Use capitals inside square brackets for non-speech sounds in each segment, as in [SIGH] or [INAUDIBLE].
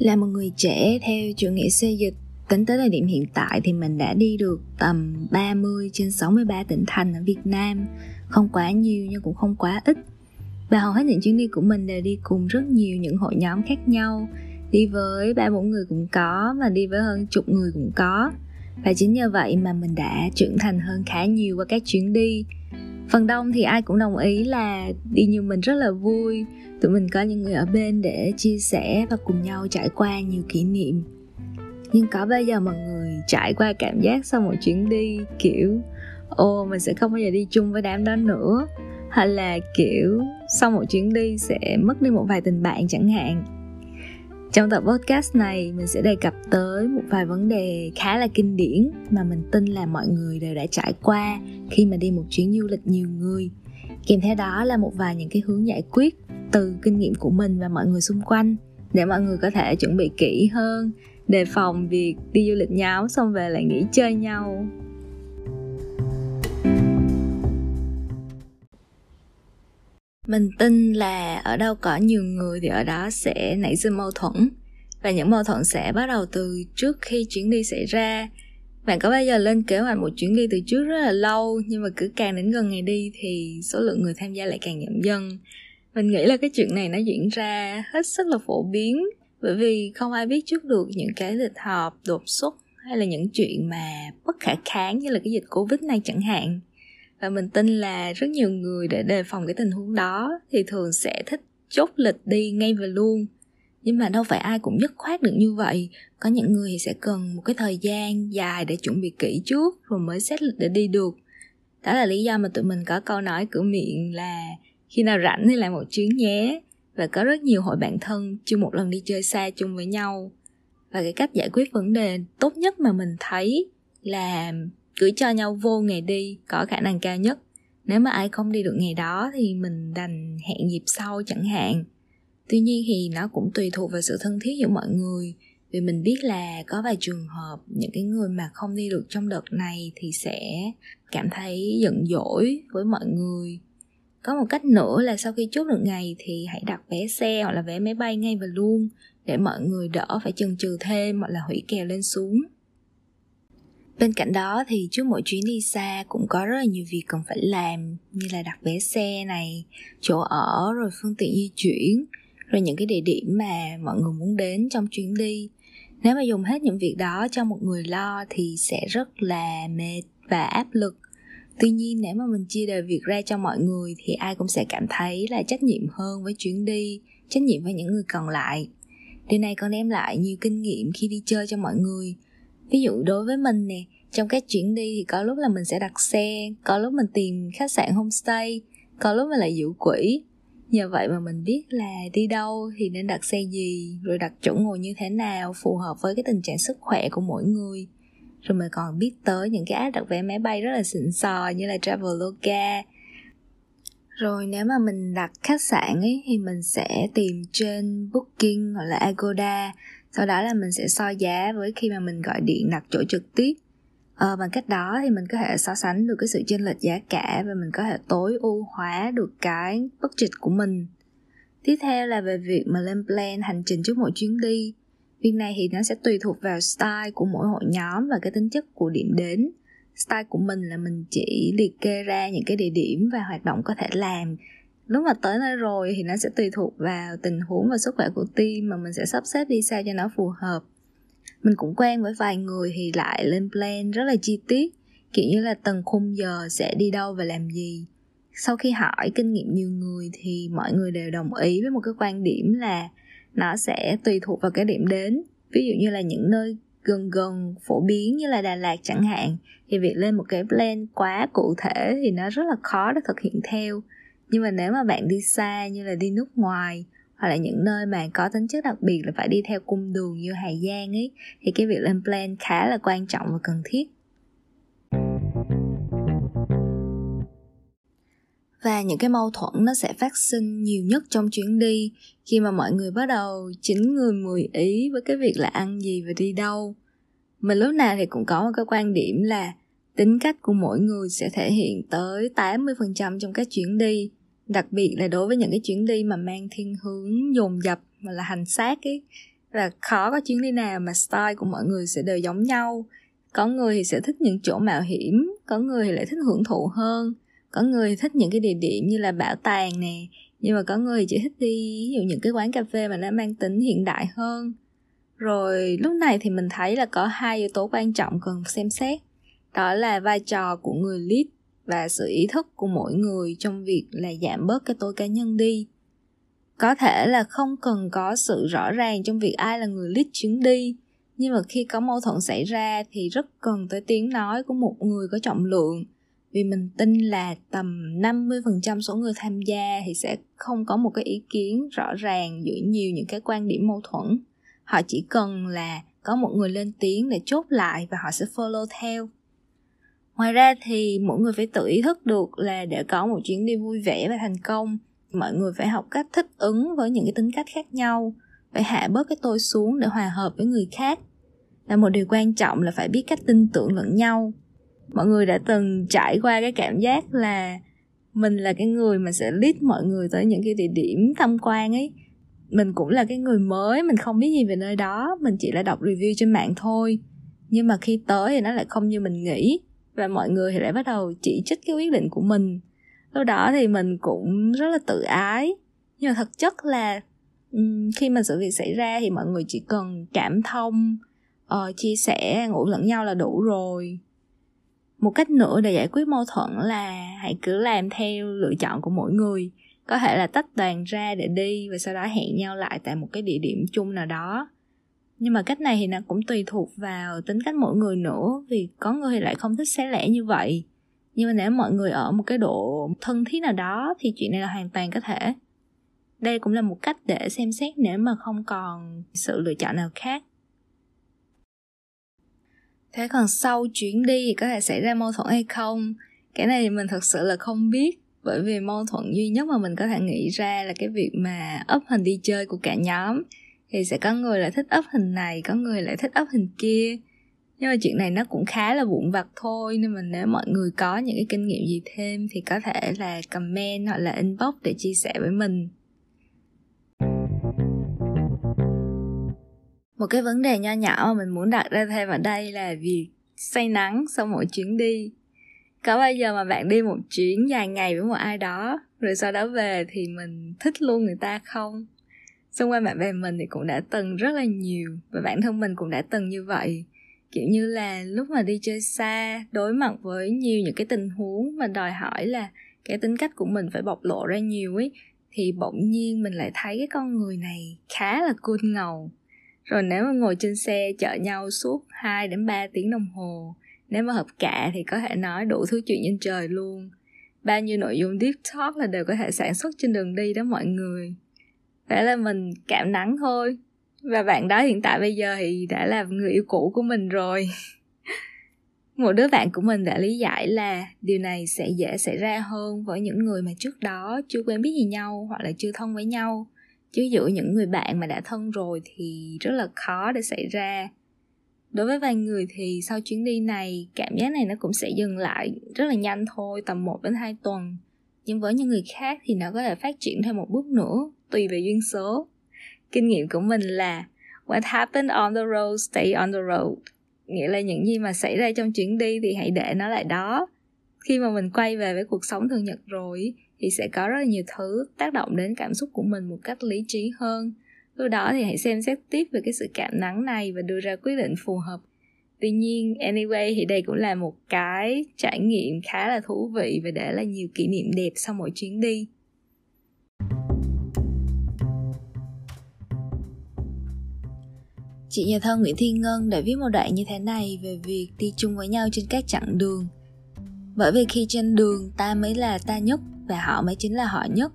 Là một người trẻ theo chủ nghĩa xây dịch, tính tới thời điểm hiện tại thì mình đã đi được tầm 30 trên 63 tỉnh thành ở Việt Nam. Không quá nhiều nhưng cũng không quá ít. Và hầu hết những chuyến đi của mình đều đi cùng rất nhiều những hội nhóm khác nhau. Đi với ba bốn người cũng có, mà đi với hơn chục người cũng có. Và chính nhờ vậy mà mình đã trưởng thành hơn khá nhiều qua các chuyến đi. Phần đông thì ai cũng đồng ý là đi như mình rất là vui. Tụi mình có những người ở bên để chia sẻ và cùng nhau trải qua nhiều kỷ niệm. Nhưng có bao giờ mọi người trải qua cảm giác sau một chuyến đi, kiểu ô mình sẽ không bao giờ đi chung với đám đó nữa. Hay là, kiểu, sau một chuyến đi sẽ mất đi một vài tình bạn chẳng hạn? Trong tập podcast này, mình sẽ đề cập tới một vài vấn đề khá là kinh điển mà mình tin là mọi người đều đã trải qua khi mà đi một chuyến du lịch nhiều người. Kèm theo đó là một vài những cái hướng giải quyết từ kinh nghiệm của mình và mọi người xung quanh để mọi người có thể chuẩn bị kỹ hơn, đề phòng việc đi du lịch nhóm xong về lại nghỉ chơi nhau. Mình tin là ở đâu có nhiều người thì ở đó sẽ nảy sinh mâu thuẫn. Và những mâu thuẫn sẽ bắt đầu từ trước khi chuyến đi xảy ra. Bạn có bao giờ lên kế hoạch một chuyến đi từ trước rất là lâu, nhưng mà cứ càng đến gần ngày đi thì số lượng người tham gia lại càng giảm dần? Mình nghĩ là cái chuyện này nó diễn ra hết sức là phổ biến, bởi vì không ai biết trước được những cái lịch họp đột xuất hay là những chuyện mà bất khả kháng như là cái dịch covid này chẳng hạn và mình tin là rất nhiều người để đề phòng cái tình huống đó thì thường sẽ thích chốt lịch đi ngay và luôn. Nhưng mà đâu phải ai cũng dứt khoát được như vậy. Có những người thì sẽ cần một cái thời gian dài để chuẩn bị kỹ trước rồi mới xét lịch để đi được. Đó là lý do mà tụi mình có câu nói cửa miệng là khi nào rảnh thì làm một chuyến nhé. Và có rất nhiều hội bạn thân chưa một lần đi chơi xa chung với nhau. Và cái cách giải quyết vấn đề tốt nhất mà mình thấy là cứ cho nhau vô ngày đi, có khả năng cao nhất. Nếu mà ai không đi được ngày đó thì mình đành hẹn dịp sau chẳng hạn. Tuy nhiên thì nó cũng tùy thuộc vào sự thân thiết giữa mọi người. Vì mình biết là có vài trường hợp, những cái người mà không đi được trong đợt này thì sẽ cảm thấy giận dỗi với mọi người. Có một cách nữa là sau khi chốt được ngày thì hãy đặt vé xe hoặc là vé máy bay ngay và luôn, để mọi người đỡ phải chần chừ thêm hoặc là hủy kèo lên xuống bên cạnh đó thì trước mỗi chuyến đi xa cũng có rất là nhiều việc cần phải làm, như là đặt vé xe này, chỗ ở, rồi phương tiện di chuyển, rồi những cái địa điểm mà mọi người muốn đến trong chuyến đi. Nếu mà dùng hết những việc đó cho một người lo thì sẽ rất là mệt và áp lực. Tuy nhiên, nếu mà mình chia đều việc ra cho mọi người thì ai cũng sẽ cảm thấy là trách nhiệm hơn với chuyến đi, trách nhiệm với những người còn lại. Điều này còn đem lại nhiều kinh nghiệm khi đi chơi cho mọi người ví dụ đối với mình nè, trong các chuyến đi thì có lúc là mình sẽ đặt xe, có lúc mình tìm khách sạn homestay, có lúc mình lại dự quỹ. Nhờ vậy mà mình biết là đi đâu thì nên đặt xe gì, rồi đặt chỗ ngồi như thế nào, phù hợp với cái tình trạng sức khỏe của mỗi người. Rồi mình còn biết tới những cái app đặt vé máy bay rất là xịn sò như là Traveloka. Rồi nếu mà mình đặt khách sạn ấy thì mình sẽ tìm trên Booking hoặc là Agoda sau đó là mình sẽ so giá với khi mà mình gọi điện đặt chỗ trực tiếp. Ờ, bằng cách đó thì mình có thể so sánh được cái sự chênh lệch giá cả và mình có thể tối ưu hóa được cái budget của mình. Tiếp theo là về việc mà lên plan hành trình trước mỗi chuyến đi. Việc này thì nó sẽ tùy thuộc vào style của mỗi hội nhóm và cái tính chất của điểm đến. Style của mình là mình chỉ liệt kê ra những cái địa điểm và hoạt động có thể làm lúc mà tới nơi rồi thì nó sẽ tùy thuộc vào tình huống và sức khỏe của team mà mình sẽ sắp xếp đi sao cho nó phù hợp. Mình cũng quen với vài người thì lại lên plan rất là chi tiết, kiểu như là từng khung giờ sẽ đi đâu và làm gì. Sau khi hỏi kinh nghiệm nhiều người thì mọi người đều đồng ý với một cái quan điểm là nó sẽ tùy thuộc vào cái điểm đến. Ví dụ như là những nơi gần gần, phổ biến như là Đà Lạt chẳng hạn, thì việc lên một cái plan quá cụ thể thì nó rất là khó để thực hiện theo nhưng mà nếu mà bạn đi xa như là đi nước ngoài hoặc là những nơi mà có tính chất đặc biệt là phải đi theo cung đường như Hà Giang ấy, thì cái việc lên plan khá là quan trọng và cần thiết. Và những cái mâu thuẫn nó sẽ phát sinh nhiều nhất trong chuyến đi khi mà mọi người bắt đầu chín người mười ý với cái việc là ăn gì và đi đâu. Mình lúc nào thì cũng có một cái quan điểm là tính cách của mỗi người sẽ thể hiện tới 80% trong các chuyến đi đặc biệt là đối với những cái chuyến đi mà mang thiên hướng dồn dập mà là hành xác ấy và khó có chuyến đi nào mà style của mọi người sẽ đều giống nhau. Có người thì sẽ thích những chỗ mạo hiểm, có người thì lại thích hưởng thụ hơn. Có người thích những cái địa điểm như là bảo tàng nè, nhưng mà có người chỉ thích đi, ví dụ những cái quán cà phê mà nó mang tính hiện đại hơn. Rồi lúc này thì mình thấy là có hai yếu tố quan trọng cần xem xét, đó là vai trò của người lead và sự ý thức của mỗi người trong việc là giảm bớt cái tôi cá nhân đi có thể là không cần có sự rõ ràng trong việc ai là người lead chuyến đi, nhưng mà khi có mâu thuẫn xảy ra thì rất cần tới tiếng nói của một người có trọng lượng vì mình tin là tầm 50% số người tham gia thì sẽ không có một cái ý kiến rõ ràng giữa nhiều những cái quan điểm mâu thuẫn. Họ chỉ cần là có một người lên tiếng để chốt lại và họ sẽ follow theo. Ngoài ra thì mỗi người phải tự ý thức được là để có một chuyến đi vui vẻ và thành công, mọi người phải học cách thích ứng với những cái tính cách khác nhau, phải hạ bớt cái tôi xuống để hòa hợp với người khác. Và một điều quan trọng là phải biết cách tin tưởng lẫn nhau. Mọi người đã từng trải qua cái cảm giác là mình là cái người mà sẽ lead mọi người tới những cái địa điểm tham quan ấy. Mình cũng là cái người mới mình không biết gì về nơi đó mình chỉ là đọc review trên mạng thôi. Nhưng mà khi tới thì nó lại không như mình nghĩ và mọi người thì lại bắt đầu chỉ trích cái quyết định của mình. Lúc đó thì mình cũng rất là tự ái. Nhưng mà thực chất là khi mà sự việc xảy ra thì mọi người chỉ cần cảm thông uh, chia sẻ ngủ lẫn nhau là đủ rồi. Một cách nữa để giải quyết mâu thuẫn là hãy cứ làm theo lựa chọn của mỗi người. Có thể là tách đoàn ra để đi và sau đó hẹn nhau lại tại một cái địa điểm chung nào đó nhưng mà cách này thì nó cũng tùy thuộc vào tính cách mỗi người nữa, vì có người thì lại không thích xé lẻ như vậy. Nhưng mà nếu mọi người ở một cái độ thân thiết nào đó thì chuyện này là hoàn toàn có thể. Đây cũng là một cách để xem xét nếu mà không còn sự lựa chọn nào khác. Thế còn sau chuyến đi thì có thể xảy ra mâu thuẫn hay không? Cái này thì mình thật sự là không biết, bởi vì mâu thuẫn duy nhất mà mình có thể nghĩ ra là cái việc mà ấp hình đi chơi của cả nhóm thì sẽ có người lại thích up hình này, có người lại thích up hình kia. Nhưng mà chuyện này nó cũng khá là vụn vặt thôi, nên mà nếu mọi người có những cái kinh nghiệm gì thêm thì có thể là comment hoặc là inbox để chia sẻ với mình. Một cái vấn đề nho nhỏ mà mình muốn đặt ra thêm ở đây là việc say nắng sau mỗi chuyến đi. Có bao giờ mà bạn đi một chuyến dài ngày với một ai đó, rồi sau đó về thì mình thích luôn người ta không? Xung quanh bạn bè mình thì cũng đã từng rất là nhiều và bản thân mình cũng đã từng như vậy. Kiểu như là lúc mà đi chơi xa, đối mặt với nhiều những cái tình huống mà đòi hỏi là cái tính cách của mình phải bộc lộ ra nhiều ấy, thì bỗng nhiên mình lại thấy cái con người này khá là cool ngầu. Rồi nếu mà ngồi trên xe chở nhau suốt 2 đến 3 tiếng đồng hồ, nếu mà hợp cả thì có thể nói đủ thứ chuyện trên trời luôn. Bao nhiêu nội dung deep talk là đều có thể sản xuất trên đường đi đó mọi người để là mình cảm nắng thôi. Và bạn đó hiện tại bây giờ thì đã là người yêu cũ của mình rồi. [LAUGHS] Một đứa bạn của mình đã lý giải là điều này sẽ dễ xảy ra hơn với những người mà trước đó chưa quen biết gì nhau hoặc là chưa thân với nhau. Chứ giữa những người bạn mà đã thân rồi thì rất là khó để xảy ra. Đối với vài người thì sau chuyến đi này, cảm giác này nó cũng sẽ dừng lại rất là nhanh thôi, tầm 1 đến 2 tuần. Nhưng với những người khác thì nó có thể phát triển thêm một bước nữa tùy về duyên số. Kinh nghiệm của mình là, what happened on the road stay on the road. Nghĩa là những gì mà xảy ra trong chuyến đi thì hãy để nó lại đó. Khi mà mình quay về với cuộc sống thường nhật rồi, thì sẽ có rất là nhiều thứ tác động đến cảm xúc của mình một cách lý trí hơn. Lúc đó thì hãy xem xét tiếp về cái sự cảm nắng này và đưa ra quyết định phù hợp. Tuy nhiên, anyway thì đây cũng là một cái trải nghiệm khá là thú vị và để là nhiều kỷ niệm đẹp sau mỗi chuyến đi. Chị nhà thơ Nguyễn Thi Ngân đã viết một đoạn như thế này về việc đi chung với nhau trên các chặng đường. Bởi vì khi trên đường, ta mới là ta nhất và họ mới chính là họ nhất.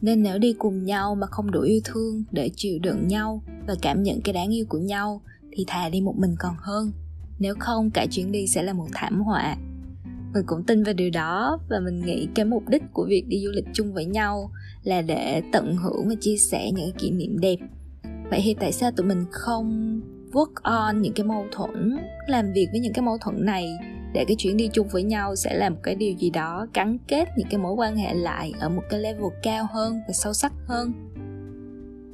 Nên nếu đi cùng nhau mà không đủ yêu thương để chịu đựng nhau và cảm nhận cái đáng yêu của nhau, thì thà đi một mình còn hơn. Nếu không, cả chuyến đi sẽ là một thảm họa. Mình cũng tin về điều đó và mình nghĩ cái mục đích của việc đi du lịch chung với nhau là để tận hưởng và chia sẻ những kỷ niệm đẹp vậy thì tại sao tụi mình không work on những cái mâu thuẫn, làm việc với những cái mâu thuẫn này để cái chuyến đi chung với nhau sẽ là một cái điều gì đó gắn kết những cái mối quan hệ lại ở một cái level cao hơn và sâu sắc hơn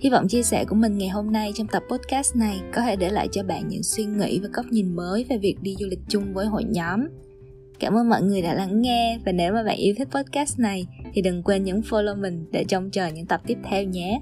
Hy vọng chia sẻ của mình ngày hôm nay trong tập podcast này có thể để lại cho bạn những suy nghĩ và góc nhìn mới về việc đi du lịch chung với hội nhóm. Cảm ơn mọi người đã lắng nghe và nếu mà bạn yêu thích podcast này thì đừng quên nhấn follow mình để trông chờ những tập tiếp theo nhé.